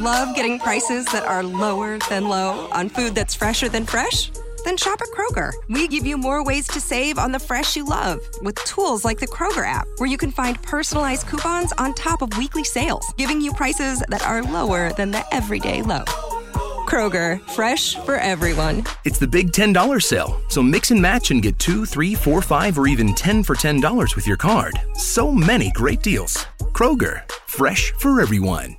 Love getting prices that are lower than low on food that's fresher than fresh? Then shop at Kroger. We give you more ways to save on the fresh you love with tools like the Kroger app, where you can find personalized coupons on top of weekly sales, giving you prices that are lower than the everyday low. Kroger, fresh for everyone. It's the big $10 sale, so mix and match and get two, three, four, five, or even 10 for $10 with your card. So many great deals. Kroger, fresh for everyone.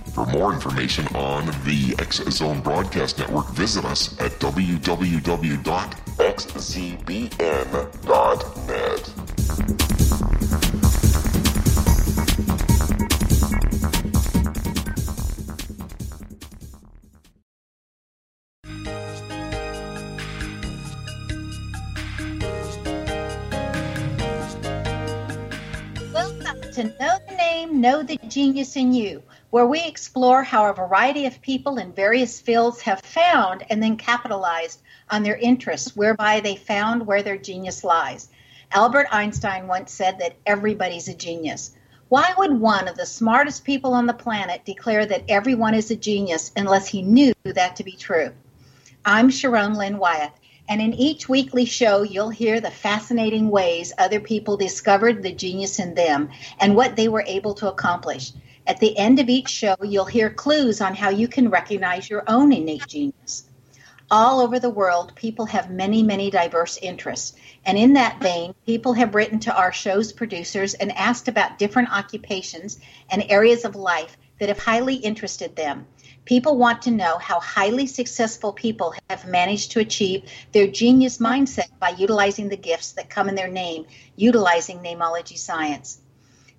For more information on the X Zone Broadcast Network, visit us at www.xzbn.net. Welcome to Know the Name, Know the Genius in You, where we explore how a variety of people in various fields have found and then capitalized on their interests, whereby they found where their genius lies. Albert Einstein once said that everybody's a genius. Why would one of the smartest people on the planet declare that everyone is a genius unless he knew that to be true? I'm Sharon Lynn Wyeth, and in each weekly show, you'll hear the fascinating ways other people discovered the genius in them and what they were able to accomplish. At the end of each show, you'll hear clues on how you can recognize your own innate genius. All over the world, people have many, many diverse interests. And in that vein, people have written to our show's producers and asked about different occupations and areas of life that have highly interested them. People want to know how highly successful people have managed to achieve their genius mindset by utilizing the gifts that come in their name, utilizing namology science.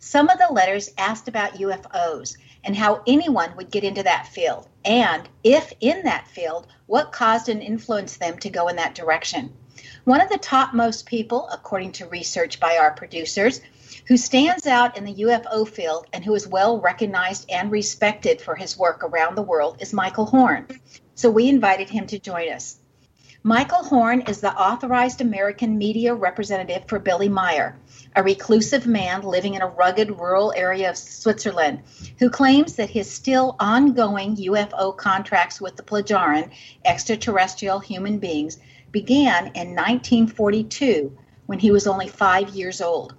Some of the letters asked about UFOs and how anyone would get into that field, and if in that field, what caused and influenced them to go in that direction. One of the topmost people, according to research by our producers, who stands out in the UFO field and who is well recognized and respected for his work around the world is Michael Horn. So we invited him to join us. Michael Horn is the authorized American media representative for Billy Meier, a reclusive man living in a rugged rural area of Switzerland who claims that his still ongoing UFO contracts with the Plejaren, extraterrestrial human beings, began in 1942 when he was only five years old.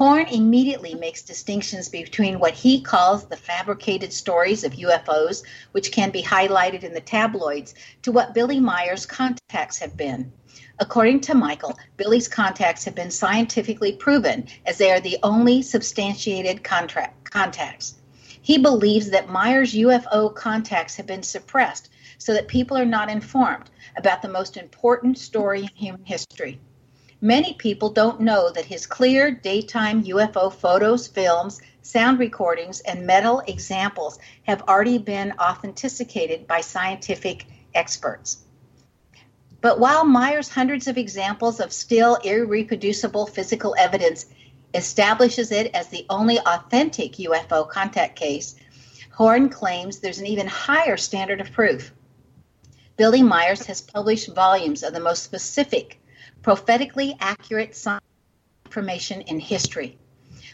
Horn immediately makes distinctions between what he calls the fabricated stories of UFOs, which can be highlighted in the tabloids, to what Billy Meier's contacts have been. According to Michael, Billy's contacts have been scientifically proven as they are the only substantiated contract, contacts. He believes that Meier's UFO contacts have been suppressed so that people are not informed about the most important story in human history. Many people don't know that his clear daytime UFO photos, films, sound recordings, and metal examples have already been authenticated by scientific experts. But while Meier's hundreds of examples of still irreproducible physical evidence establishes it as the only authentic UFO contact case, Horn claims there's an even higher standard of proof. Billy Myers has published volumes of the most specific prophetically accurate information in history.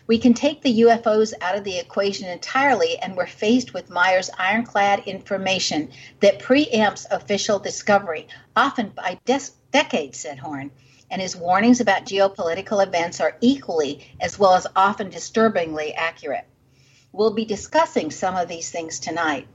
We can take the UFOs out of the equation entirely, and we're faced with Meier's ironclad information that preempts official discovery, often by des- decades, said Horn. And his warnings about geopolitical events are equally, as well as often disturbingly, accurate. We'll be discussing some of these things tonight.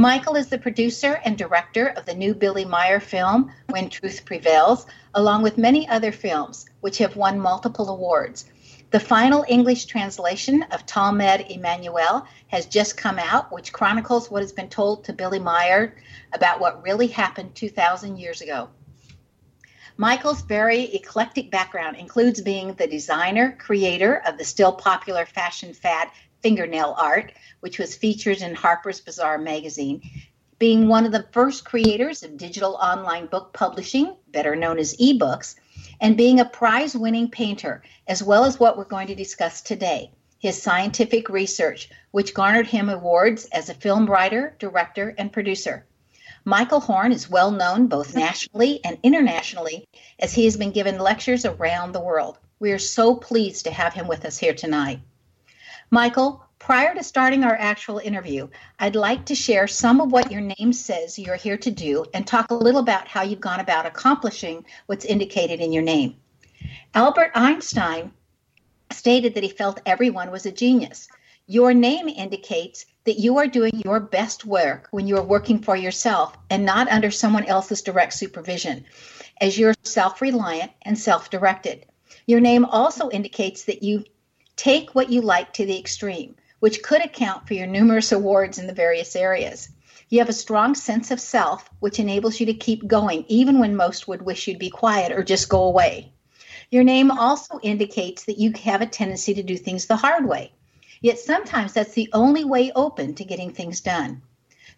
Michael is the producer and director of the new Billy Meier film, When Truth Prevails, along with many other films, which have won multiple awards. The final English translation of Talmud Jmmanuel has just come out, which chronicles what has been told to Billy Meier about what really happened 2,000 years ago. Michael's very eclectic background includes being the designer, creator of the still popular fashion fad fingernail art, which was featured in Harper's Bazaar magazine, being one of the first creators of digital online book publishing, better known as ebooks, and being a prize winning painter, as well as what we're going to discuss today his scientific research, which garnered him awards as a film writer, director, and producer. Michael Horn is well known both nationally and internationally as he has been given lectures around the world. We are so pleased to have him with us here tonight. Michael, prior to starting our actual interview, I'd like to share some of what your name says you're here to do and talk a little about how you've gone about accomplishing what's indicated in your name. Albert Einstein stated that he felt everyone was a genius. Your name indicates that you are doing your best work when you are working for yourself and not under someone else's direct supervision, as you're self reliant and self directed. Your name also indicates that you Take what you like to the extreme, which could account for your numerous awards in the various areas. You have a strong sense of self, which enables you to keep going even when most would wish you'd be quiet or just go away. Your name also indicates that you have a tendency to do things the hard way. Yet sometimes that's the only way open to getting things done.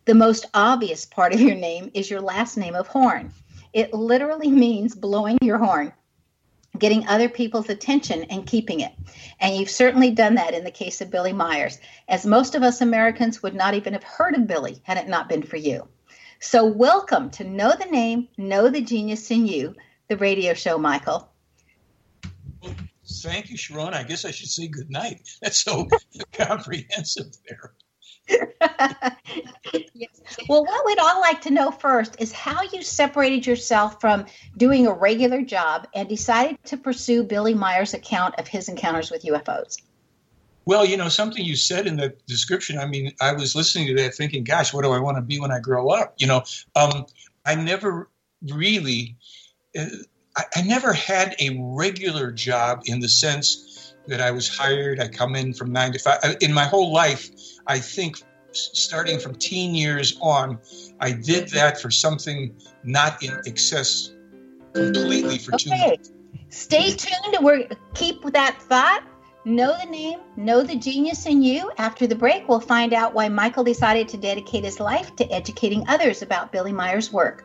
The most obvious part of your name is your last name of Horn. It literally means blowing your horn getting other people's attention and keeping it. And you've certainly done that in the case of Billy Myers, as most of us Americans would not even have heard of Billy had it not been for you. So, welcome to Know the Name, Know the Genius in You, the radio show, Michael. thank you, Sharon. I guess I should say good night. That's so comprehensive there. yes. Well, what we'd all like to know first is how you separated yourself from doing a regular job and decided to pursue Billy Meier's account of his encounters with UFOs. Well, you know, something you said in the description, I mean, I was listening to that thinking, gosh, what do I want to be when I grow up? You know, um, I never really, uh, I, I never had a regular job in the sense that I was hired. I come in from nine to five. In my whole life, I think starting from teen years on, I did that for something not in excess completely for okay. two months. Stay tuned. We're keep that thought. Know the name, know the genius in you. After the break, we'll find out why Michael decided to dedicate his life to educating others about Billy Meier's work.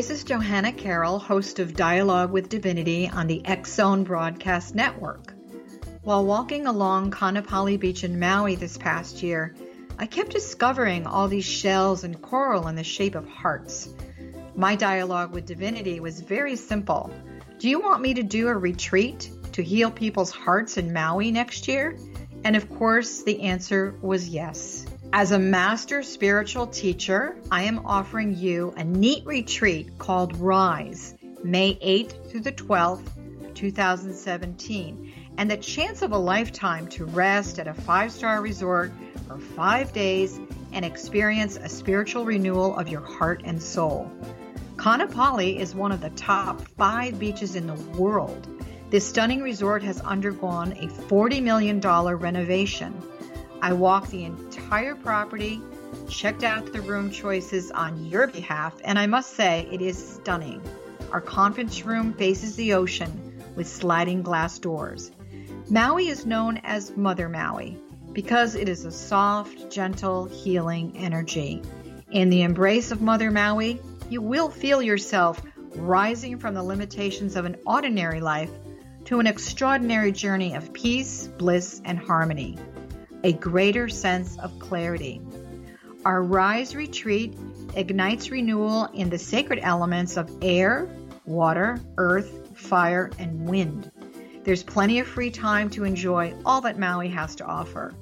This is Johanna Carroll, host of Dialogue with Divinity on the X Zone Broadcast Network. While walking along Kaanapali Beach in Maui this past year, I kept discovering all these shells and coral in the shape of hearts. My dialogue with Divinity was very simple. Do you want me to do a retreat to heal people's hearts in Maui next year? And of course, the answer was yes. As a master spiritual teacher, I am offering you a neat retreat called Rise, May 8th through the 12th, 2017, and the chance of a lifetime to rest at a five star resort for five days and experience a spiritual renewal of your heart and soul. Kaanapali is one of the top five beaches in the world. This stunning resort has undergone a $40 million renovation. I walked the entire property, checked out the room choices on your behalf, and I must say it is stunning. Our conference room faces the ocean with sliding glass doors. Maui is known as Mother Maui because it is a soft, gentle, healing energy. In the embrace of Mother Maui, you will feel yourself rising from the limitations of an ordinary life to an extraordinary journey of peace, bliss, and harmony a greater sense of clarity. Our Rise retreat ignites renewal in the sacred elements of air, water, earth, fire, and wind. There's plenty of free time to enjoy all that Maui has to offer.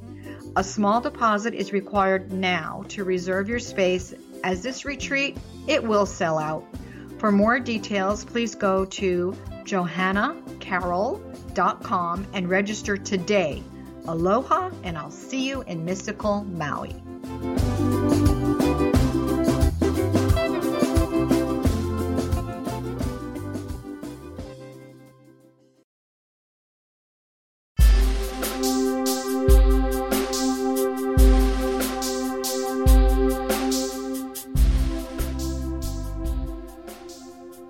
A small deposit is required now to reserve your space as this retreat it will sell out. For more details, please go to johannacarroll.com and register today Aloha, and I'll see you in mystical Maui.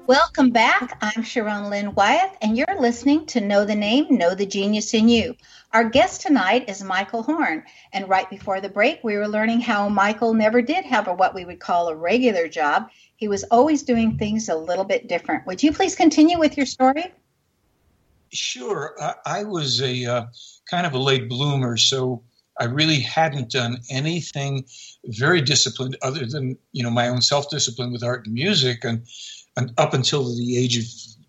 Welcome back. I'm Sharon Lynn Wyeth, and you're listening to Know the Name, Know the Genius in You. Our guest tonight is Michael Horn, and right before the break, we were learning how Michael never did have a, what we would call a regular job. He was always doing things a little bit different. Would you please continue with your story? Sure. Uh, I was a uh, kind of a late bloomer, so I really hadn't done anything very disciplined other than you know my own self discipline with art and music, and, and up until the age of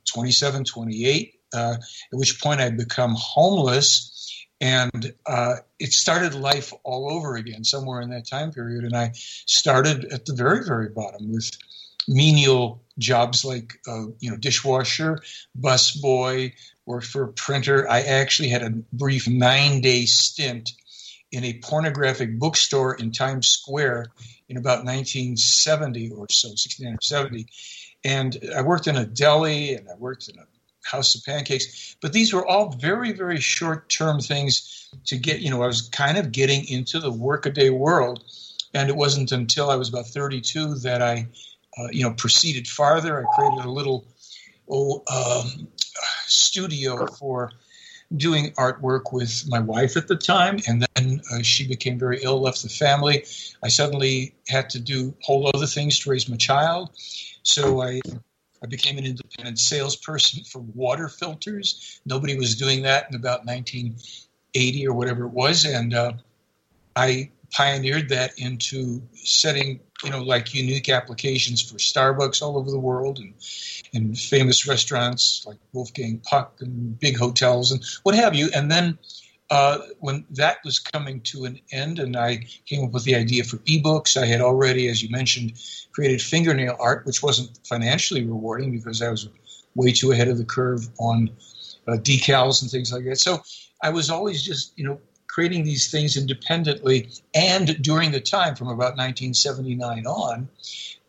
27, 28, uh, at which point I'd become homeless and uh, it started life all over again somewhere in that time period. And I started at the very, very bottom with menial jobs like uh, you know dishwasher, busboy, worked for a printer. I actually had a brief nine day stint in a pornographic bookstore in Times Square in about 1970 or so, 69 or 70. And I worked in a deli and I worked in a house of pancakes. But these were all very, very short term things to get, you know, I was kind of getting into the workaday world. And it wasn't until I was about 32 that I, uh, you know, proceeded farther. I created a little oh, um, studio for doing artwork with my wife at the time, and then uh, she became very ill, left the family. I suddenly had to do whole other things to raise my child, so I I became an independent salesperson for water filters. Nobody was doing that in about 1980 or whatever it was, and uh, I pioneered that into setting, you know, like unique applications for Starbucks all over the world and and famous restaurants like Wolfgang Puck and big hotels and what have you. And then uh, when that was coming to an end, and I came up with the idea for ebooks, I had already, as you mentioned, created fingernail art, which wasn't financially rewarding because I was way too ahead of the curve on uh, decals and things like that. So I was always just, you know, creating these things independently. And during the time from about 1979 on,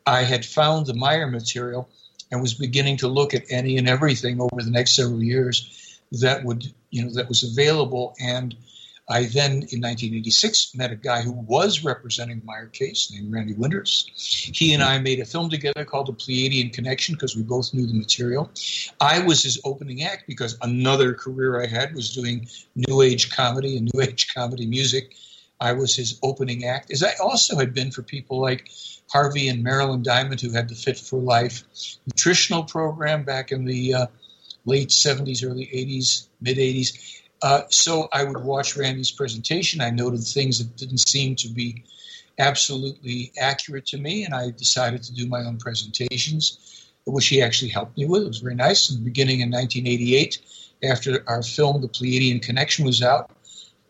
I had found the Meier material and was beginning to look at any and everything over the next several years that would, you know, that was available. And I then, in 1986, met a guy who was representing Meier case named Randy Winters. He and I made a film together called The Pleiadian Connection because we both knew the material. I was his opening act because another career I had was doing New Age comedy and New Age comedy music. I was his opening act, as I also had been for people like Harvey and Marilyn Diamond, who had the Fit for Life nutritional program back in the uh, late 70s, early 80s, mid 80s. Uh, so I would watch Randy's presentation. I noted things that didn't seem to be absolutely accurate to me, and I decided to do my own presentations, which he actually helped me with. It was very nice. In the beginning in 1988, after our film, The Pleiadian Connection, was out,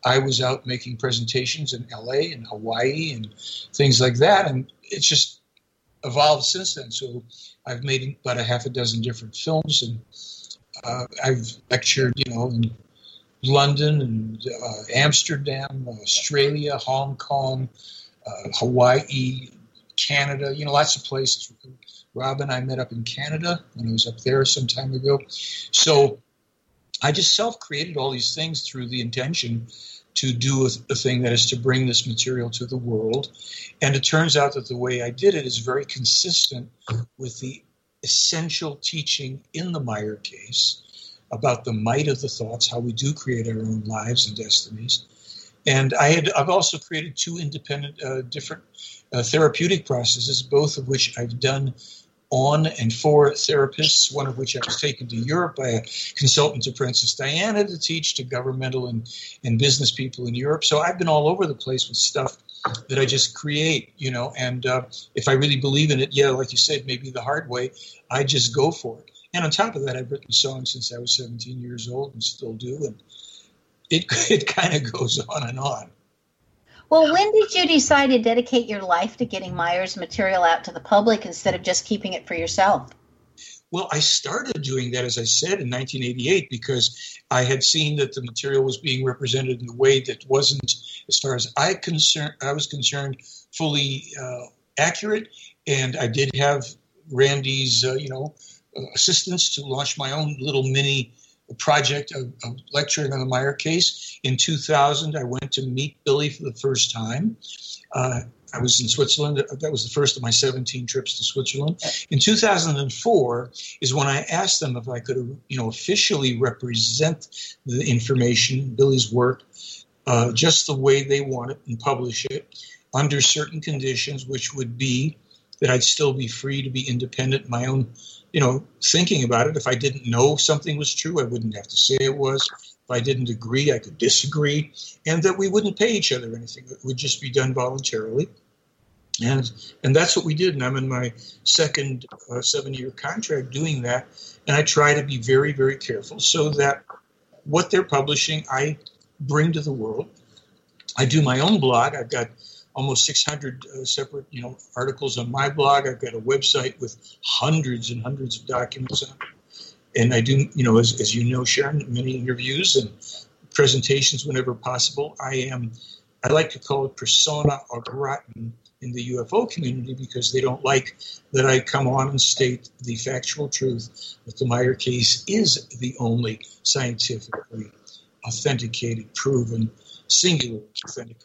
I was out making presentations in LA and Hawaii and things like that, and it's just evolved since then. So I've made about a half a dozen different films, and uh, I've lectured, you know, in London and uh, Amsterdam, Australia, Hong Kong, uh, Hawaii, Canada, you know, lots of places. Rob and I met up in Canada when I was up there some time ago. So I just self created all these things through the intention to do a, a, thing that is to bring this material to the world. And it turns out that the way I did it is very consistent with the essential teaching in the Meier case about the might of the thoughts, how we do create our own lives and destinies. And I had I've also created two independent, uh, different uh, therapeutic processes, both of which I've done on and for therapists, one of which I was taken to Europe by a consultant to Princess Diana to teach to governmental and, and business people in Europe. So I've been all over the place with stuff that I just create, you know, and uh, if I really believe in it, yeah, like you said, maybe the hard way, I just go for it. And on top of that, I've written songs since I was 17 years old and still do. And it, it kind of goes on and on. Well, when did you decide to dedicate your life to getting Myers material out to the public instead of just keeping it for yourself? Well, I started doing that, as I said, in 1988 because I had seen that the material was being represented in a way that wasn't, as far as I concern, I was concerned, fully uh, accurate. And I did have Randy's, uh, you know, assistance to launch my own little mini project of, of, lecturing on the Meier case. In 2000, I went to meet Billy for the first time. Uh, I was in Switzerland. That was the first of my 17 trips to Switzerland. In 2004 is when I asked them if I could, you know, officially represent the information, Billy's work, uh, just the way they want it and publish it under certain conditions, which would be that I'd still be free to be independent in my own you know, thinking about it, if I didn't know something was true, I wouldn't have to say it was. If I didn't agree, I could disagree, and that we wouldn't pay each other anything. It would just be done voluntarily. And and that's what we did. And I'm in my second uh, seven year contract doing that. And I try to be very, very careful so that what they're publishing, I bring to the world. I do my own blog. I've got almost 600 uh, separate, you know, articles on my blog. I've got a website with hundreds and hundreds of documents on it. And I do, you know, as, as you know, Sharon, many interviews and presentations whenever possible. I am, I like to call it persona au gratin in the UFO community because they don't like that I come on and state the factual truth that the Meier case is the only scientifically authenticated, proven, singular authentic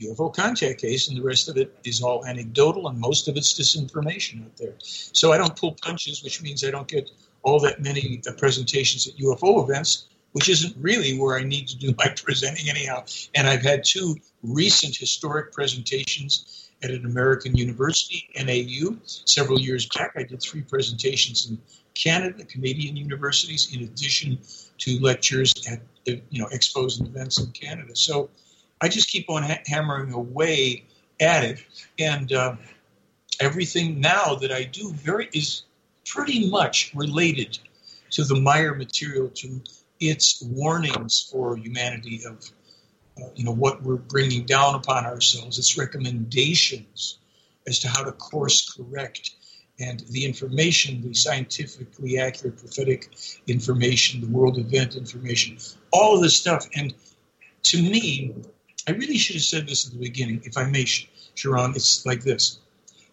UFO contact case, and the rest of it is all anecdotal, and most of it's disinformation out there. So I don't pull punches, which means I don't get all that many uh, presentations at UFO events, which isn't really where I need to do my presenting anyhow. And I've had two recent historic presentations at an American university, NAU. Several years back, I did three presentations in Canada, Canadian universities, in addition to lectures at you know expos and events in Canada. So I just keep on ha- hammering away at it, and uh, everything now that I do very is pretty much related to the Meier material, to its warnings for humanity of uh, you know what we're bringing down upon ourselves. It's recommendations as to how to course correct, and the information, the scientifically accurate prophetic information, the world event information, all of this stuff. And to me, I really should have said this at the beginning, if I may, Sharon. It's like this: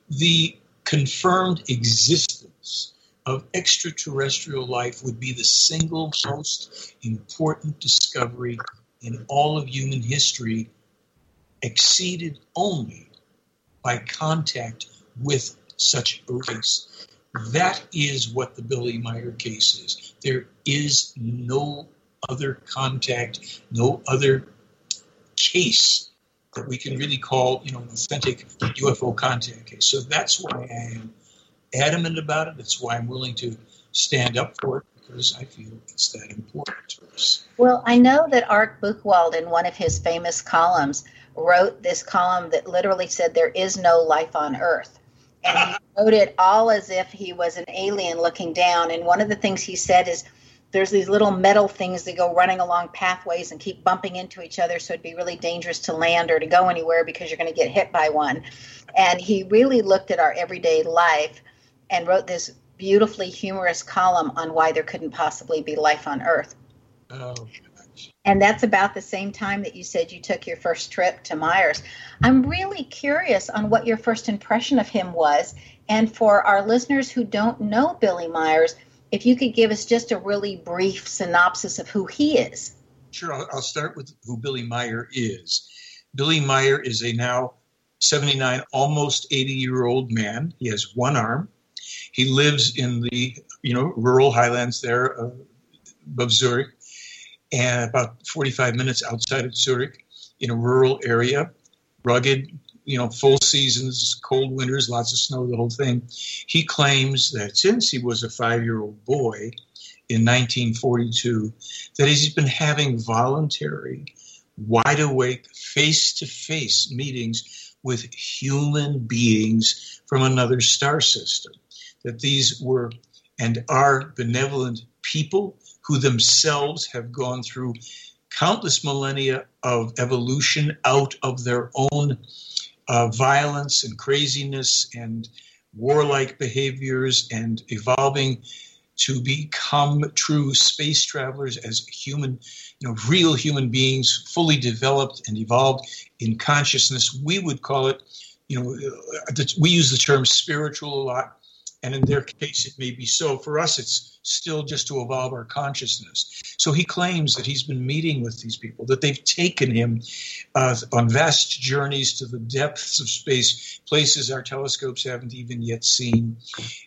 the confirmed existence of extraterrestrial life would be the single most important discovery in all of human history exceeded only by contact with such a race. That is what the Billy Meier case is. There is no other contact, no other case that we can really call, you know, an authentic UFO contact case. So that's why I am adamant about it. That's why I'm willing to stand up for it because I feel it's that important to us. Well, I know that Art Buchwald, in one of his famous columns, wrote this column that literally said, There is no life on Earth. And he wrote it all as if he was an alien looking down. And one of the things he said is, there's these little metal things that go running along pathways and keep bumping into each other so it'd be really dangerous to land or to go anywhere because you're going to get hit by one and he really looked at our everyday life and wrote this beautifully humorous column on why there couldn't possibly be life on Earth. Oh. And that's about the same time that you said you took your first trip to Myers. I'm really curious on what your first impression of him was. And for our listeners who don't know Billy Myers, if you could give us just a really brief synopsis of who he is. Sure, I'll, I'll start with who Billy Meier is. Billy Meier is a now 79, almost 80 year old man. He has one arm. He lives in the you know rural highlands there of, of Zurich, and about 45 minutes outside of Zurich, in a rural area, rugged, you know, full seasons, cold winters, lots of snow, the whole thing. He claims that since he was a five-year-old boy in 1942, that he's been having voluntary, wide awake, face-to-face meetings with human beings from another star system that these were and are benevolent people who themselves have gone through countless millennia of evolution out of their own uh, violence and craziness and warlike behaviors and evolving to become true space travelers as human, you know, real human beings, fully developed and evolved in consciousness. We would call it, you know, uh, we use the term spiritual a lot and in their case it may be so. For us, it's still just to evolve our consciousness. So he claims that he's been meeting with these people, that they've taken him uh, on vast journeys to the depths of space, places our telescopes haven't even yet seen.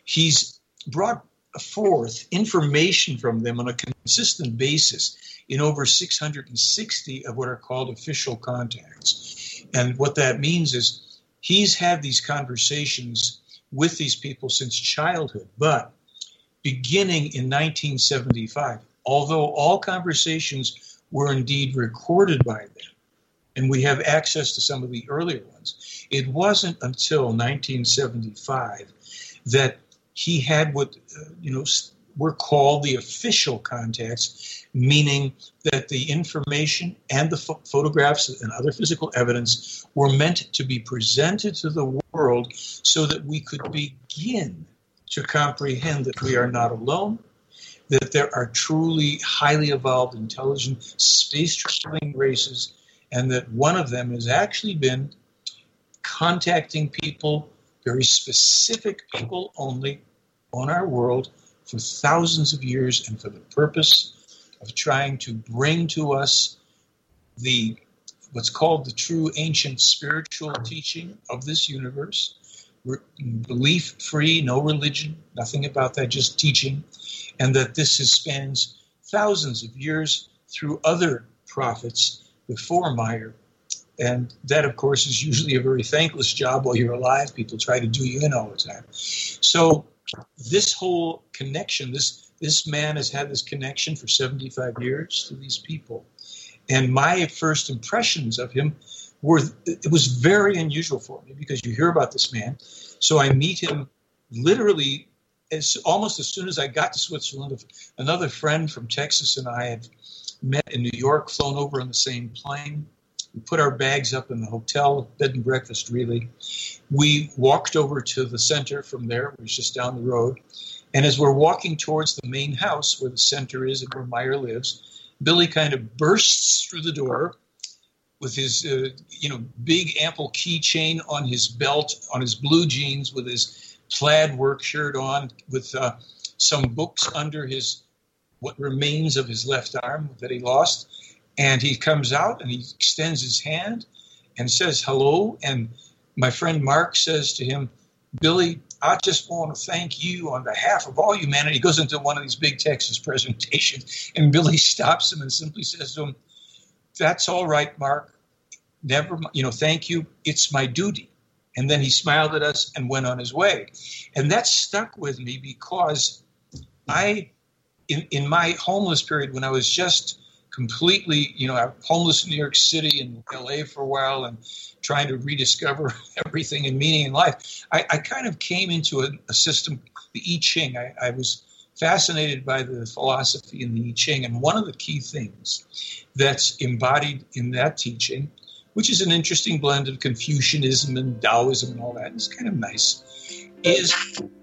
He's brought forth information from them on a consistent basis in over 660 of what are called official contacts. And what that means is he's had these conversations with these people since childhood. But beginning in 1975, although all conversations were indeed recorded by them, and we have access to some of the earlier ones, it wasn't until 1975 that he had what uh, you know were called the official contacts, meaning that the information and the ph- photographs and other physical evidence were meant to be presented to the world so that we could begin to comprehend that we are not alone, that there are truly highly evolved, intelligent, space traveling races, and that one of them has actually been contacting people, very specific people only, on our world for thousands of years and for the purpose of trying to bring to us the what's called the true ancient spiritual teaching of this universe belief free no religion nothing about that just teaching and that this spans thousands of years through other prophets before Meier and that, of course, is usually a very thankless job while you're alive. People try to do you in all the time. So this whole connection, this this man has had this connection for 75 years to these people. And my first impressions of him were it was very unusual for me because you hear about this man. So I meet him literally as almost as soon as I got to Switzerland. Another friend from Texas and I had met in New York, flown over on the same plane. We put our bags up in the hotel, bed and breakfast, really. We walked over to the center from there, it was just down the road. And as we're walking towards the main house where the center is and where Meier lives, Billy kind of bursts through the door with his, uh, you know, big ample keychain on his belt, on his blue jeans, with his plaid work shirt on, with uh, some books under his what remains of his left arm that he lost. And he comes out and he extends his hand and says hello. And my friend Mark says to him, Billy, I just want to thank you on behalf of all humanity. He goes into one of these big Texas presentations, and Billy stops him and simply says to him, That's all right, Mark. Never, you know, thank you. It's my duty. And then he smiled at us and went on his way. And that stuck with me because I, in, in my homeless period, when I was just completely, you know, homeless in New York City and LA for a while and trying to rediscover everything and meaning in life, I, I kind of came into a, a system, the I Ching. I, I, was fascinated by the philosophy in the I Ching. And one of the key things that's embodied in that teaching, which is an interesting blend of Confucianism and Taoism and all that, it's kind of nice, is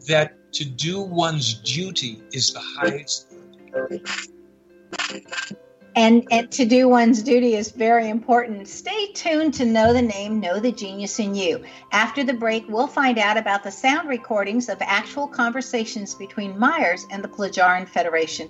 that to do one's duty is the highest and, and to do one's duty is very important. Stay tuned to Know the Name, Know the Genius in You. After the break, we'll find out about the sound recordings of actual conversations between Myers and the Plejaren Federation.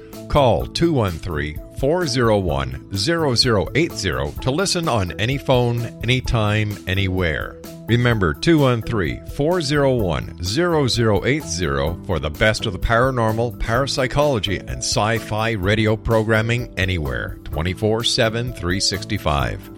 Call 213 401 0080 to listen on any phone, anytime, anywhere. Remember 213 401 0080 for the best of the paranormal, parapsychology, and sci fi radio programming anywhere 24 7 365.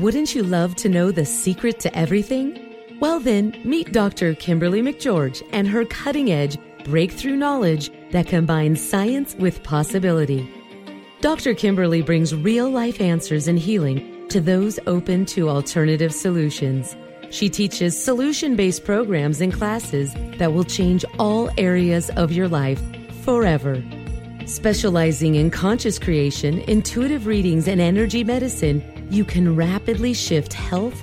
Wouldn't you love to know the secret to everything? Well, then, meet Dr. Kimberly McGeorge and her cutting edge breakthrough knowledge that combines science with possibility. Dr. Kimberly brings real life answers and healing to those open to alternative solutions. She teaches solution based programs and classes that will change all areas of your life forever. Specializing in conscious creation, intuitive readings, and energy medicine, you can rapidly shift health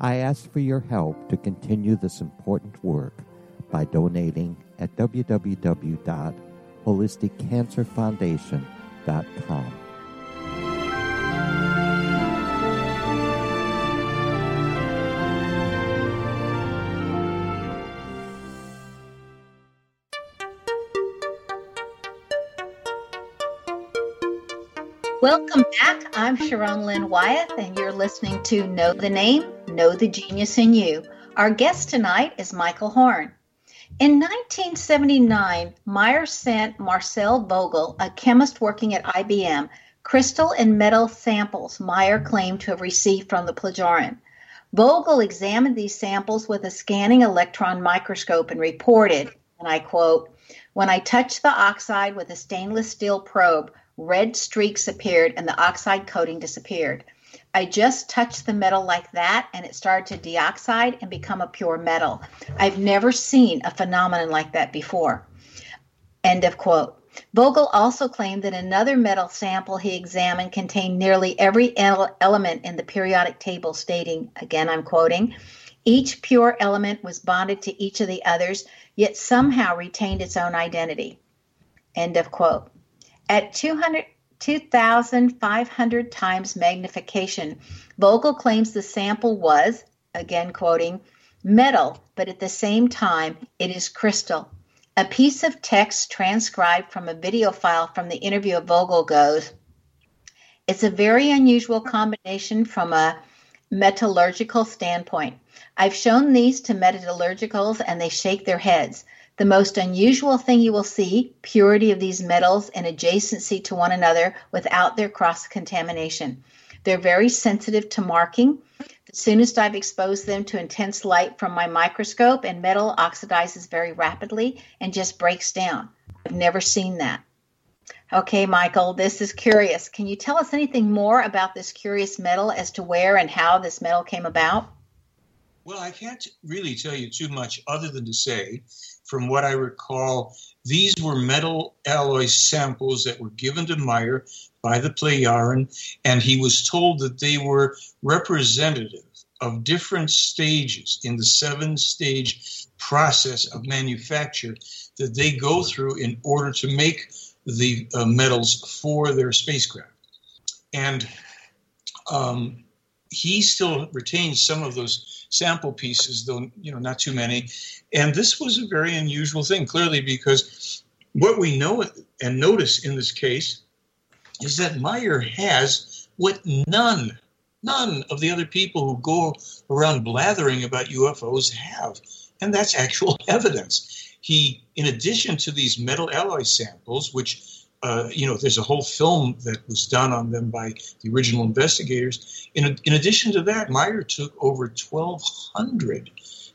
I ask for your help to continue this important work by donating at www.holisticcancerfoundation.com. Welcome back. I'm Sharon Lynn Wyeth, and you're listening to Know the Name, Know the Genius in You. Our guest tonight is Michael Horn. In 1979, Meier sent Marcel Vogel, a chemist working at IBM, crystal and metal samples Meier claimed to have received from the Plejaren. Vogel examined these samples with a scanning electron microscope and reported, and I quote, When I touched the oxide with a stainless steel probe, red streaks appeared and the oxide coating disappeared. I just touched the metal like that and it started to deoxide and become a pure metal. I've never seen a phenomenon like that before. End of quote. Vogel also claimed that another metal sample he examined contained nearly every element in the periodic table, stating, again, I'm quoting, each pure element was bonded to each of the others, yet somehow retained its own identity. End of quote. At 200, 2,500 times magnification, Vogel claims the sample was, again quoting, metal, but at the same time, it is crystal. A piece of text transcribed from a video file from the interview of Vogel goes, It's a very unusual combination from a metallurgical standpoint. I've shown these to metallurgicals and they shake their heads. The most unusual thing you will see purity of these metals and adjacency to one another without their cross contamination. They're very sensitive to marking. The soonest I've exposed them to intense light from my microscope, and metal oxidizes very rapidly and just breaks down. I've never seen that. Okay, Michael, this is curious. Can you tell us anything more about this curious metal as to where and how this metal came about? Well, I can't really tell you too much other than to say, from what I recall, these were metal alloy samples that were given to Meier by the Plejaren, and he was told that they were representative of different stages in the seven stage process of manufacture that they go through in order to make the uh, metals for their spacecraft. And um, he still retains some of those sample pieces, though you know not too many. And this was a very unusual thing, clearly, because what we know and notice in this case is that Meier has what none, none of the other people who go around blathering about UFOs have. And that's actual evidence. He, in addition to these metal alloy samples, which uh, you know, there's a whole film that was done on them by the original investigators. In, in addition to that, Meier took over 1,200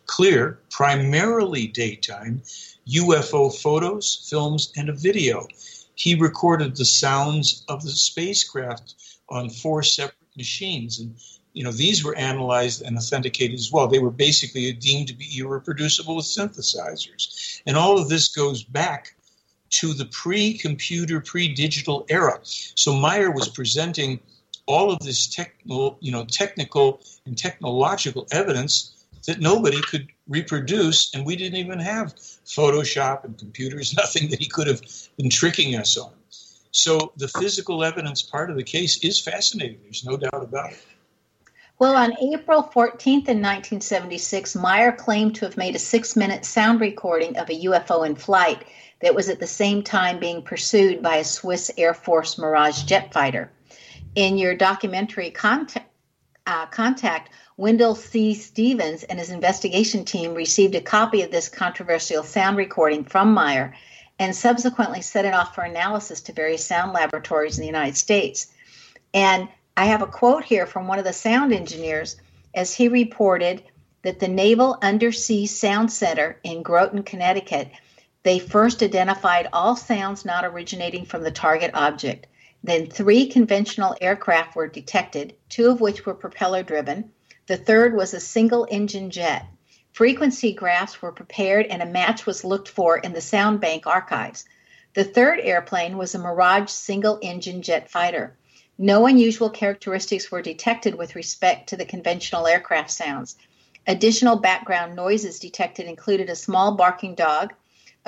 clear, primarily daytime UFO photos, films, and a video. He recorded the sounds of the spacecraft on four separate machines, and you know these were analyzed and authenticated as well. They were basically deemed to be irreproducible with synthesizers, and all of this goes back to the pre-computer, pre-digital era. So Meier was presenting all of this technical, you know, technical and technological evidence that nobody could reproduce, and we didn't even have Photoshop and computers, nothing that he could have been tricking us on. So the physical evidence part of the case is fascinating. There's no doubt about it. Well, on April 14th in 1976, Meier claimed to have made a six minute sound recording of a UFO in flight that was at the same time being pursued by a Swiss Air Force Mirage jet fighter. In your documentary Contact, uh, Contact Wendelle C. Stevens and his investigation team received a copy of this controversial sound recording from Meier and subsequently sent it off for analysis to various sound laboratories in the United States. And I have a quote here from one of the sound engineers as he reported that the Naval Undersea Sound Center in Groton, Connecticut they first identified all sounds not originating from the target object. Then three conventional aircraft were detected, two of which were propeller driven. The third was a single engine jet. Frequency graphs were prepared and a match was looked for in the sound bank archives. The third airplane was a Mirage single engine jet fighter. No unusual characteristics were detected with respect to the conventional aircraft sounds. Additional background noises detected included a small barking dog,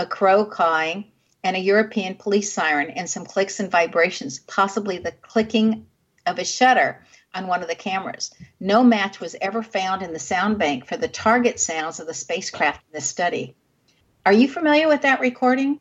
a crow cawing, and a European police siren, and some clicks and vibrations, possibly the clicking of a shutter on one of the cameras. No match was ever found in the sound bank for the target sounds of the spacecraft in this study. Are you familiar with that recording?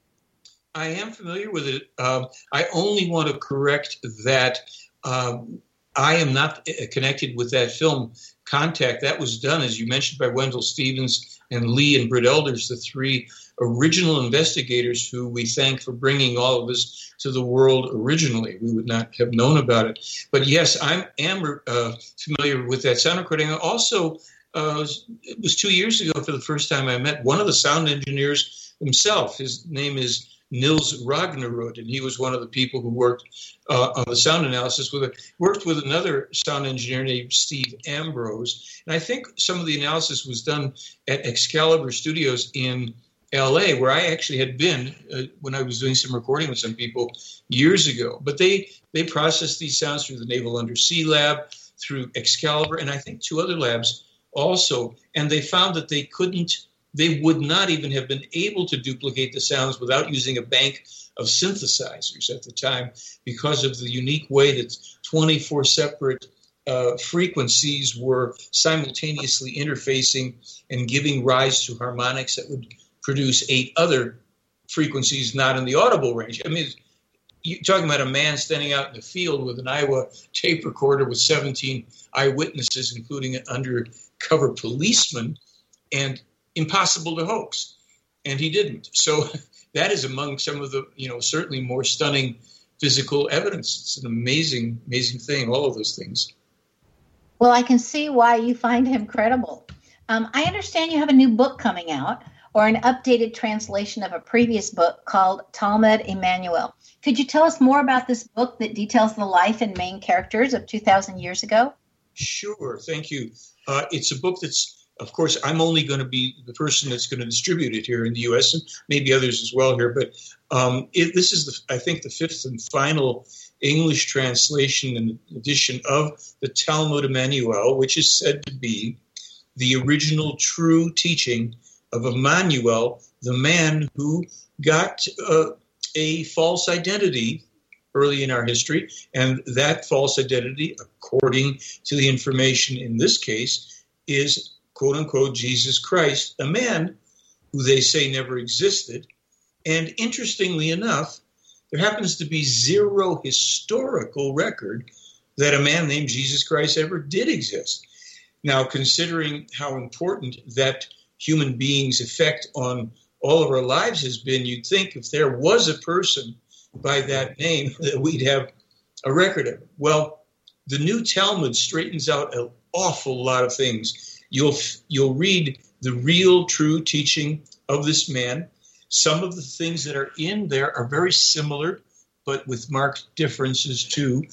I am familiar with it. Um, I only want to correct that um, I am not connected with that film Contact. That was done, as you mentioned, by Wendelle Stevens and Lee and Britt Elders, the three original investigators who we thank for bringing all of this to the world originally. We would not have known about it. But yes, I am uh, familiar with that sound recording. Also, uh, it was two years ago for the first time I met one of the sound engineers himself. His name is Nils Rognerud, and he was one of the people who worked uh, on the sound analysis with it. Worked with another sound engineer named Steve Ambrose, and I think some of the analysis was done at Excalibur Studios in LA, where I actually had been uh, when I was doing some recording with some people years ago. But they they processed these sounds through the Naval Undersea Lab, through Excalibur, and I think two other labs also. And they found that they couldn't, they would not even have been able to duplicate the sounds without using a bank of synthesizers at the time because of the unique way that 24 separate uh, frequencies were simultaneously interfacing and giving rise to harmonics that would produce eight other frequencies not in the audible range. I mean, you're talking about a man standing out in the field with an Uher tape recorder with 17 eyewitnesses, including an undercover policeman, and impossible to hoax. And he didn't. So that is among some of the, you know, certainly more stunning physical evidence. It's an amazing, amazing thing, all of those things. Well, I can see why you find him credible. Um, I understand you have a new book coming out or an updated translation of a previous book called Talmud Jmmanuel. Could you tell us more about this book that details the life and main characters of 2,000 years ago? Sure, thank you. Uh, it's a book that's, of course, I'm only going to be the person that's going to distribute it here in the U.S. and maybe others as well here. But um, it, this is, the, I think, the fifth and final English translation and edition of the Talmud Jmmanuel, which is said to be the original true teaching of Emmanuel, the man who got uh, a false identity early in our history. And that false identity, according to the information in this case, is quote unquote Jesus Christ, a man who they say never existed. And interestingly enough, there happens to be zero historical record that a man named Jesus Christ ever did exist. Now, considering how important that human being's effect on all of our lives has been, you'd think if there was a person by that name that we'd have a record of. Well, the New Talmud straightens out an awful lot of things. You'll you'll read the real, true teaching of this man. Some of the things that are in there are very similar, but with marked differences to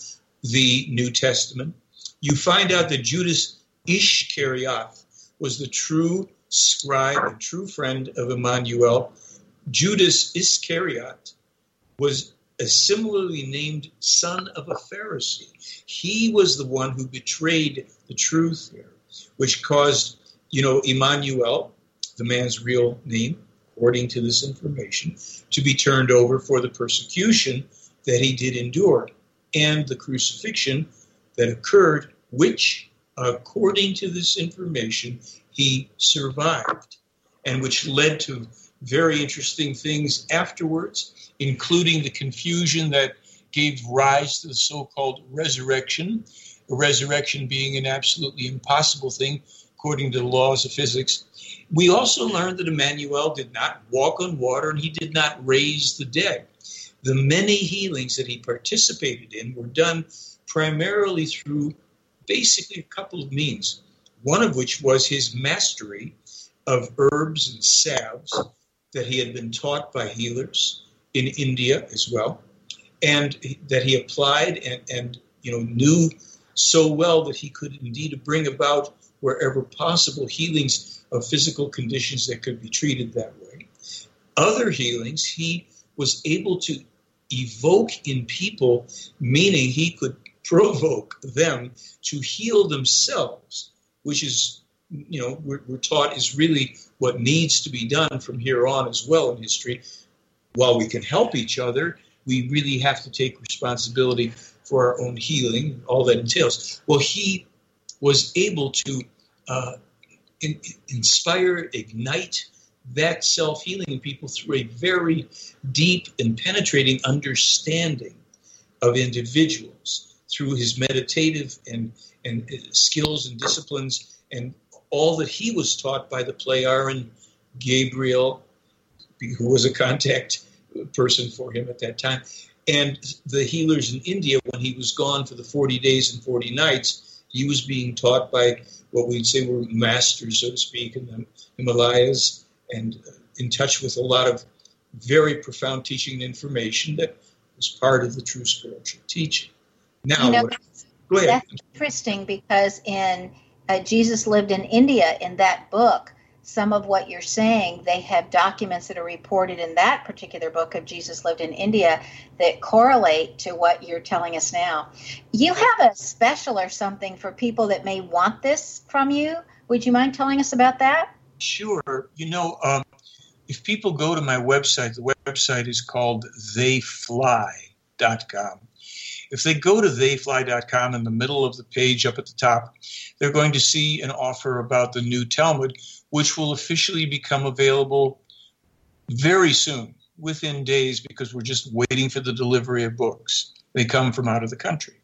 the New Testament. You find out that Judas Ischarioth was the true scribe and true friend of Emmanuel. Judas Iscariot was a similarly named son of a Pharisee. He was the one who betrayed the truth here, which caused, you know, Emmanuel, the man's real name, according to this information, to be turned over for the persecution that he did endure and the crucifixion that occurred, which, according to this information, he survived, and which led to very interesting things afterwards including the confusion that gave rise to the so called resurrection, resurrection being an absolutely impossible thing according to the laws of physics. We also learned that Emmanuel did not walk on water and he did not raise the dead. The many healings that he participated in were done primarily through basically a couple of means, one of which was his mastery of herbs and salves that he had been taught by healers in India as well, and that he applied and, and you know knew so well that he could indeed bring about wherever possible healings of physical conditions that could be treated that way. Other healings he was able to evoke in people, meaning he could provoke them to heal themselves, which is, you know, we're, we're, taught is really what needs to be done from here on as well in history while we can help each other, we really have to take responsibility for our own healing, all that entails. Well, he was able to uh, in, inspire, ignite that self healing in people through a very deep and penetrating understanding of individuals through his meditative and, and uh, skills and disciplines and all that he was taught by the Plejaren Gabriel, who was a contact person for him at that time. And the healers in India, when he was gone for the 40 days and 40 nights, he was being taught by what we'd say were masters, so to speak, in the Himalayas and in touch with a lot of very profound teaching and information that was part of the true spiritual teaching. Now, you know, ahead. That's interesting because in uh, Jesus lived in India in that book some of what you're saying, they have documents that are reported in that particular book of Jesus Lived in India that correlate to what you're telling us now. You have a special or something for people that may want this from you. Would you mind telling us about that? Sure. You know, um, if people go to my website, the website is called theyfly.com. If they go to theyfly.com in the middle of the page up at the top, they're going to see an offer about the new Talmud which will officially become available very soon, within days, because we're just waiting for the delivery of books. They come from out of the country.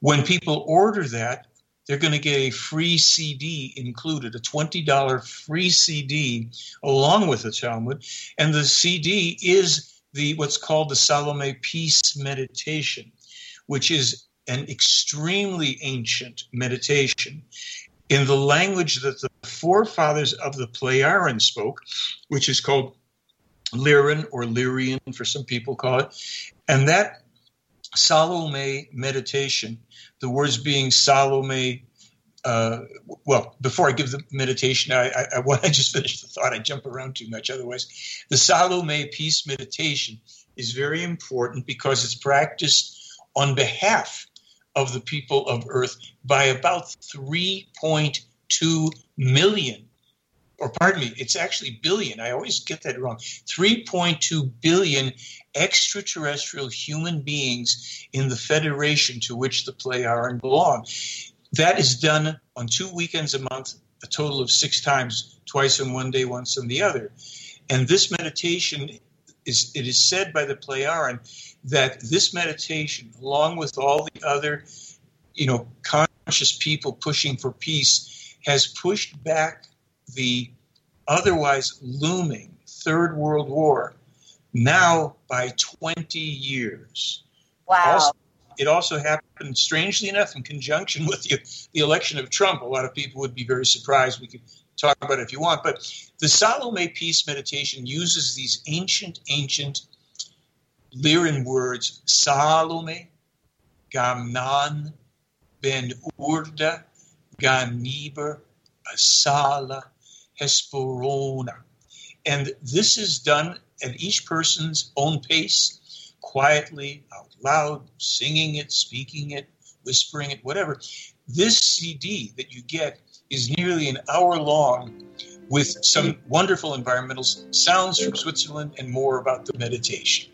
When people order that, they're going to get a free CD included, a $20 free CD along with the Talmud. And the CD is the what's called the Salome Peace Meditation, which is an extremely ancient meditation in the language that the forefathers of the Plejaren spoke, which is called Lyran or Lyrian, for some people call it. And that Salome meditation, the words being Salome, uh, well, before I give the meditation, I, I, I just finish the thought. I jump around too much otherwise. The Salome peace meditation is very important because it's practiced on behalf of the people of Earth by about 3.2 million. Or pardon me, it's actually billion. I always get that wrong. 3.2 billion extraterrestrial human beings in the federation to which the Plejaren belong. That is done on two weekends a month, a total of six times, twice on one day, once on the other. And this meditation is it is said by the Plejaren that this meditation, along with all the other you know, conscious people pushing for peace has pushed back the otherwise looming Third World War now by 20 years. Wow. Also, it also happened, strangely enough, in conjunction with the, the election of Trump. A lot of people would be very surprised. We could talk about it if you want. But the Salome Peace Meditation uses these ancient, ancient Lyran words Salome, Gamnan, Ben Urda, Ganiber, Asala, Hesperona. And this is done at each person's own pace, quietly, out loud, singing it, speaking it, whispering it, whatever. This CD that you get is nearly an hour long with some wonderful environmental sounds from Switzerland and more about the meditation.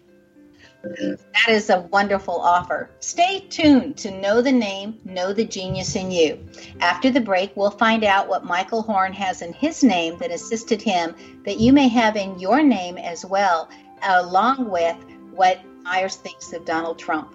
That is a wonderful offer. Stay tuned to know the name, know the genius in you. After the break, we'll find out what Michael Horn has in his name that assisted him that you may have in your name as well, along with what Myers thinks of Donald Trump.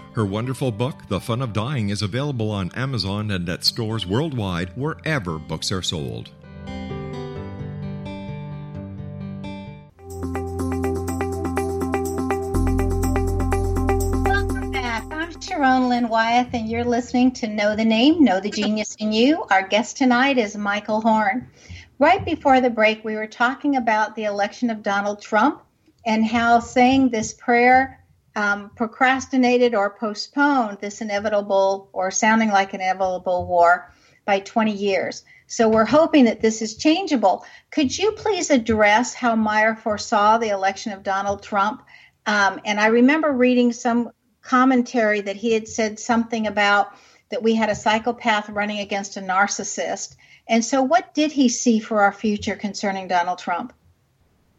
Her wonderful book, The Fun of Dying, is available on Amazon and at stores worldwide wherever books are sold. Welcome back. I'm Sharon Lynn Wyeth, and you're listening to Know the Name, Know the Genius in You. Our guest tonight is Michael Horn. Right before the break, we were talking about the election of Donald Trump and how saying this prayer um, procrastinated or postponed this inevitable or sounding like an inevitable war by 20 years. So we're hoping that this is changeable. Could you please address how Meier foresaw the election of Donald Trump? Um, and I remember reading some commentary that he had said something about that we had a psychopath running against a narcissist. And so, what did he see for our future concerning Donald Trump?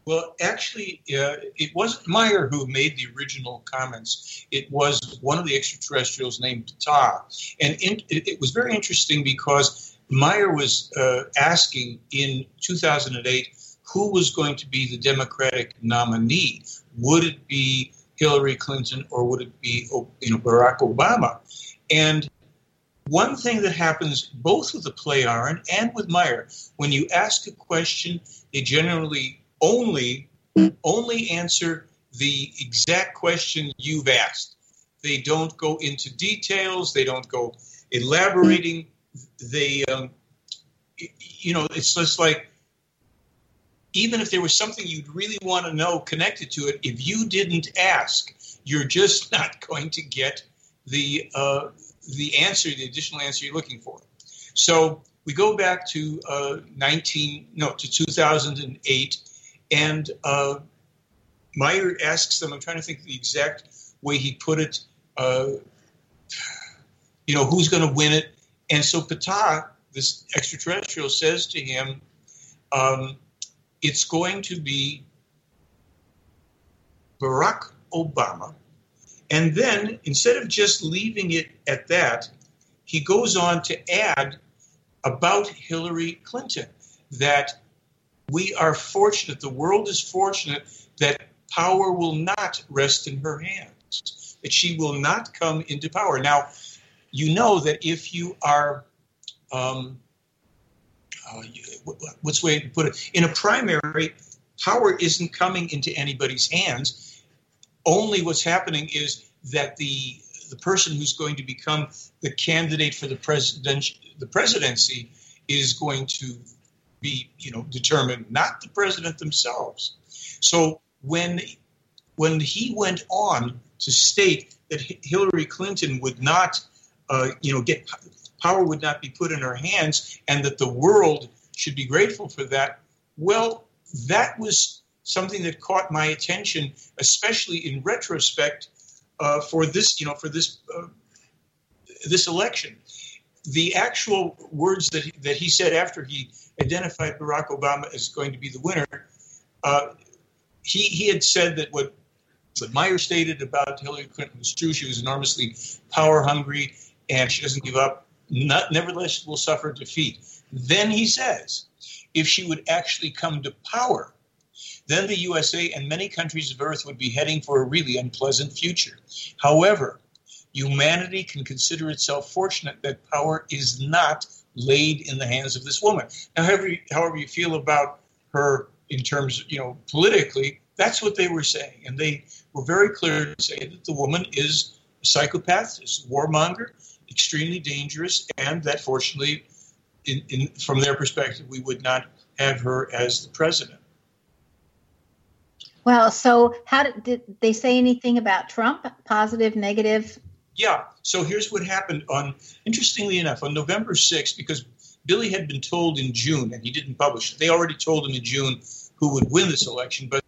Well, actually, uh, it wasn't Meier who made the original comments. It was one of the extraterrestrials named Ptah. And in, it, it, was very interesting because Meier was uh, asking in 2008 who was going to be the Democratic nominee. Would it be Hillary Clinton or would it be you know, Barack Obama? And one thing that happens both with the Plejaren and with Meyer, when you ask a question, they generally only only answer the exact question you've asked. They don't go into details. They don't go elaborating. They, um, you know, it's just like even if there was something you'd really want to know connected to it, if you didn't ask, you're just not going to get the uh, the answer, the additional answer you're looking for. So we go back to uh, 19 no to 2008 and uh, Meier asks them, I'm trying to think the exact way he put it, uh, you know, who's going to win it? And so Ptah, this extraterrestrial, says to him, um, it's going to be Barack Obama. And then instead of just leaving it at that, he goes on to add about Hillary Clinton that we are fortunate, the world is fortunate that power will not rest in her hands, that she will not come into power. Now, you know that if you are, um, uh, what's the way to put it, in a primary, power isn't coming into anybody's hands. Only what's happening is that the the person who's going to become the candidate for the president the presidency is going to be, you know, determined, not the president themselves. So when when he went on to state that Hillary Clinton would not, uh, you know, get power would not be put in her hands, and that the world should be grateful for that. Well, that was something that caught my attention, especially in retrospect, uh, for this, you know, for this uh, this election. The actual words that he, that he said after he identified Barack Obama as going to be the winner, uh, he, he had said that what, what Meier stated about Hillary Clinton was true. She was enormously power hungry and she doesn't give up. Not, nevertheless, will suffer defeat. Then he says, if she would actually come to power, then the USA and many countries of Earth would be heading for a really unpleasant future. However, humanity can consider itself fortunate that power is not laid in the hands of this woman. Now, however, however you feel about her in terms, you know, politically, that's what they were saying, and they were very clear to say that the woman is a psychopath, is a warmonger, extremely dangerous, and that fortunately, in, in, from their perspective, we would not have her as the president. Well, so how did, did they say anything about Trump? Positive, negative? Yeah. So here's what happened on, interestingly enough, on November 6th, because Billy had been told in June and he didn't publish it. They already told him in June who would win this election, but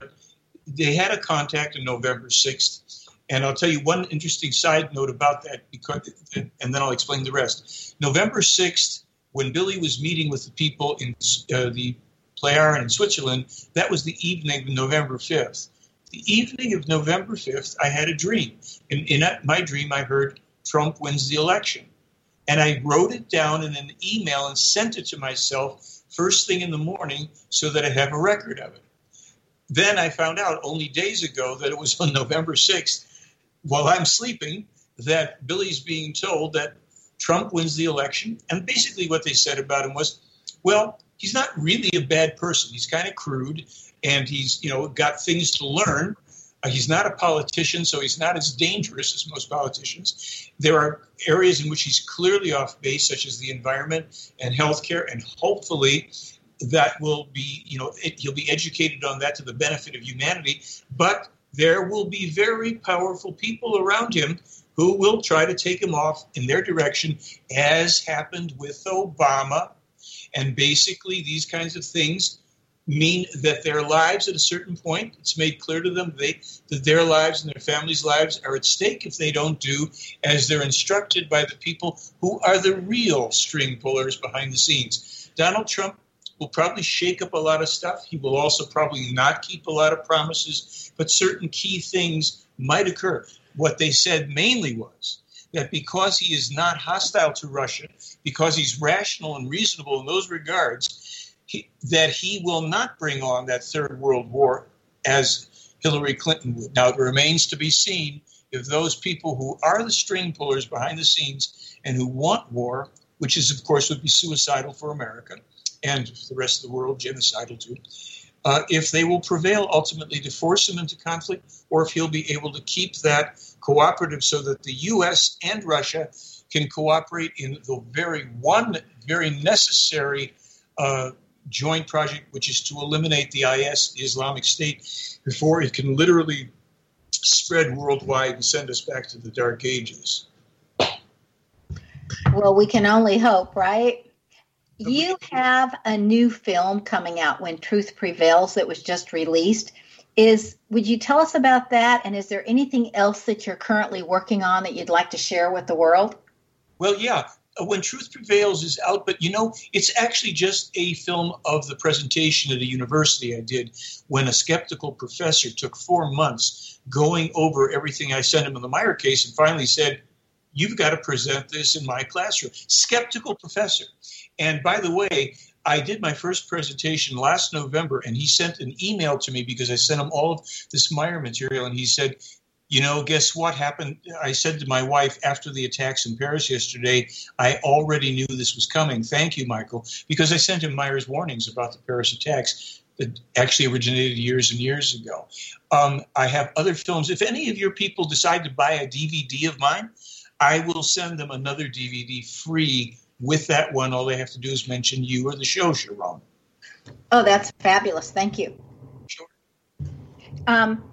they had a contact on November 6th. And I'll tell you one interesting side note about that, because, and then I'll explain the rest. November 6th, when Billy was meeting with the people in uh, the Plejaren in Switzerland, that was the evening of November 5th. The evening of November 5th, I had a dream. In, in my dream, I heard Trump wins the election. And I wrote it down in an email and sent it to myself first thing in the morning so that I have a record of it. Then I found out only days ago that it was on November 6th, while I'm sleeping, that Billy's being told that Trump wins the election. And basically, what they said about him was, well, he's not really a bad person. He's kind of crude and he's, you know, got things to learn. Uh, he's not a politician, so he's not as dangerous as most politicians. There are areas in which he's clearly off base, such as the environment and healthcare, and hopefully that will be, you know, it, he'll be educated on that to the benefit of humanity. But there will be very powerful people around him who will try to take him off in their direction, as happened with Obama. And basically, these kinds of things mean that their lives at a certain point, it's made clear to them they, that their lives and their families' lives are at stake if they don't do as they're instructed by the people who are the real string pullers behind the scenes. Donald Trump will probably shake up a lot of stuff. He will also probably not keep a lot of promises, but certain key things might occur. What they said mainly was that because he is not hostile to Russia, because he's rational and reasonable in those regards, he, that he will not bring on that third world war as Hillary Clinton would. Now, it remains to be seen if those people who are the string pullers behind the scenes and who want war, which is, of course, would be suicidal for America and the rest of the world, genocidal too, uh, if they will prevail ultimately to force him into conflict, or if he'll be able to keep that cooperative so that the U.S. and Russia can cooperate in the very one very necessary uh, joint project, which is to eliminate the IS, the Islamic State, before it can literally spread worldwide and send us back to the Dark Ages. Well, we can only hope, right? You have a new film coming out when Truth Prevails that was just released. Is would you tell us about that and is there anything else that you're currently working on that you'd like to share with the world? Well, yeah. When Truth Prevails is out, but you know, it's actually just a film of the presentation at a university I did when a skeptical professor took four months going over everything I sent him in the Meier case and finally said, You've got to present this in my classroom. Skeptical professor. And by the way, I did my first presentation last November, and he sent an email to me because I sent him all of this Meier material, and he said, you know, guess what happened? I said to my wife after the attacks in Paris yesterday, I already knew this was coming. Thank you, Michael, because I sent him Meier's warnings about the Paris attacks that actually originated years and years ago. Um, I have other films. If any of your people decide to buy a DVD of mine, I will send them another DVD free with that one, all they have to do is mention you or the show, Sharon. Oh, that's fabulous. Thank you. Sure. Um,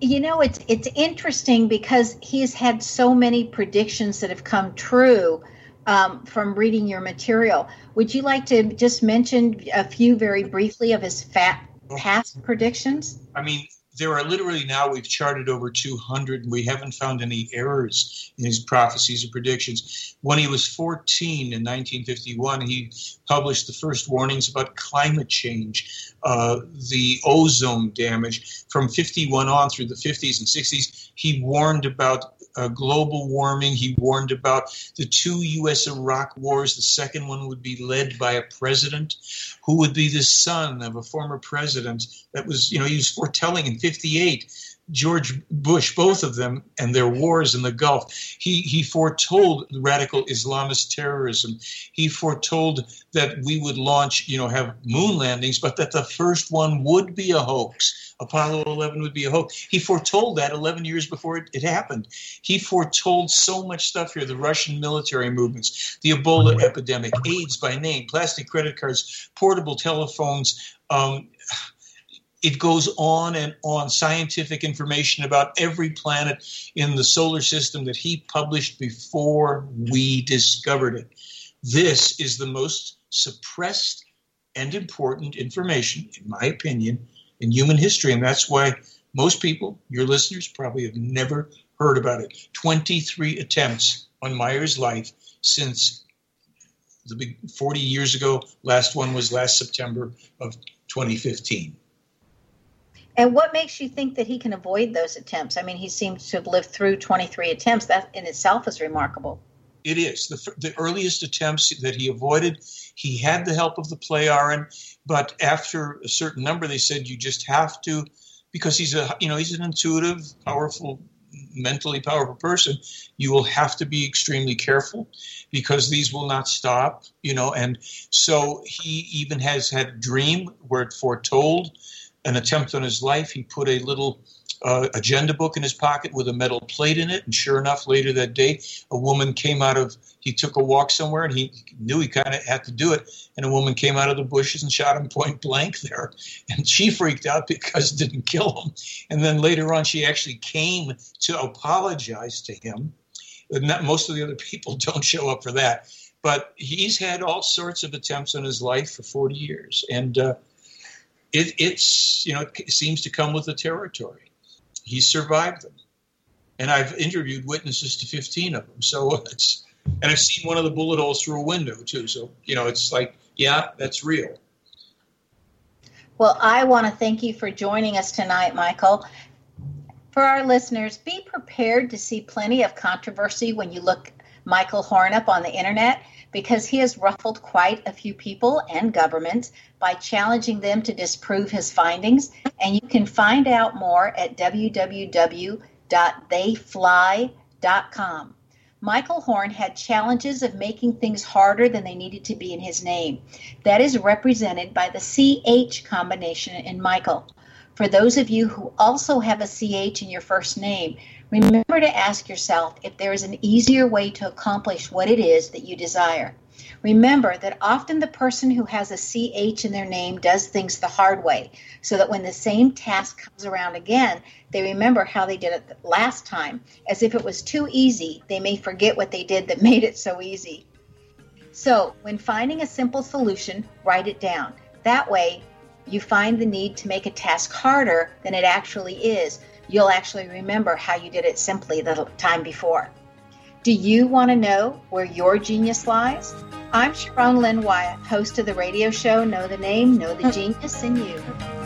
you know, it's it's interesting because he's had so many predictions that have come true um, from reading your material. Would you like to just mention a few very briefly of his fat past predictions? I mean, there are literally now we've charted over 200 and we haven't found any errors in his prophecies and predictions. When he was 14 in 1951 he published the first warnings about climate change uh, the ozone damage. From 51 on through the 50s and 60s he warned about uh, global warming. He warned about the two U.S. Iraq wars. The second one would be led by a president who would be the son of a former president. That was, you know, he was foretelling in 58 George Bush, both of them, and their wars in the Gulf. He, he foretold radical Islamist terrorism. He foretold that we would launch, you know, have moon landings, but that the first one would be a hoax. Apollo 11 would be a hoax. He foretold that 11 years before it, it happened. He foretold so much stuff here the Russian military movements, the Ebola epidemic, AIDS by name, plastic credit cards, portable telephones. Um, it goes on and on scientific information about every planet in the solar system that he published before we discovered it. This is the most suppressed and important information, in my opinion, in human history. And that's why most people, your listeners, probably have never heard about it. 23 attempts on Meier's life since the big 40 years ago. Last one was last September of 2015. And what makes you think that he can avoid those attempts? I mean, he seems to have lived through 23 attempts. That in itself is remarkable. It is the, the earliest attempts that he avoided. He had the help of the Plejaren, but after a certain number, they said you just have to, because he's a you know he's an intuitive, powerful, mentally powerful person. You will have to be extremely careful because these will not stop. You know, and so he even has had a dream where it foretold an attempt on his life. He put a little uh, agenda book in his pocket with a metal plate in it. And sure enough, later that day, a woman came out of, he took a walk somewhere and he knew he kind of had to do it. And a woman came out of the bushes and shot him point blank there. And she freaked out because it didn't kill him. And then later on, she actually came to apologize to him. Not, most of the other people don't show up for that. But he's had all sorts of attempts on his life for 40 years. And uh, it, it's, you know, it seems to come with the territory he survived them. And I've interviewed witnesses to 15 of them. So it's, and I've seen one of the bullet holes through a window too. So, you know, it's like, yeah, that's real. Well, I want to thank you for joining us tonight, Michael. For our listeners, be prepared to see plenty of controversy when you look Michael Horn up on the internet because he has ruffled quite a few people and governments by challenging them to disprove his findings. And you can find out more at www.theyfly.com. Michael Horn had challenges of making things harder than they needed to be in his name. That is represented by the CH combination in Michael. For those of you who also have a CH in your first name, remember to ask yourself if there is an easier way to accomplish what it is that you desire. Remember that often the person who has a CH in their name does things the hard way, so that when the same task comes around again, they remember how they did it last time. As if it was too easy, they may forget what they did that made it so easy. So, when finding a simple solution, write it down. That way, you find the need to make a task harder than it actually is. You'll actually remember how you did it simply the time before. Do you want to know where your genius lies? I'm Sharon Lynn Wyeth, host of the radio show Know the Name, Know the Genius in You.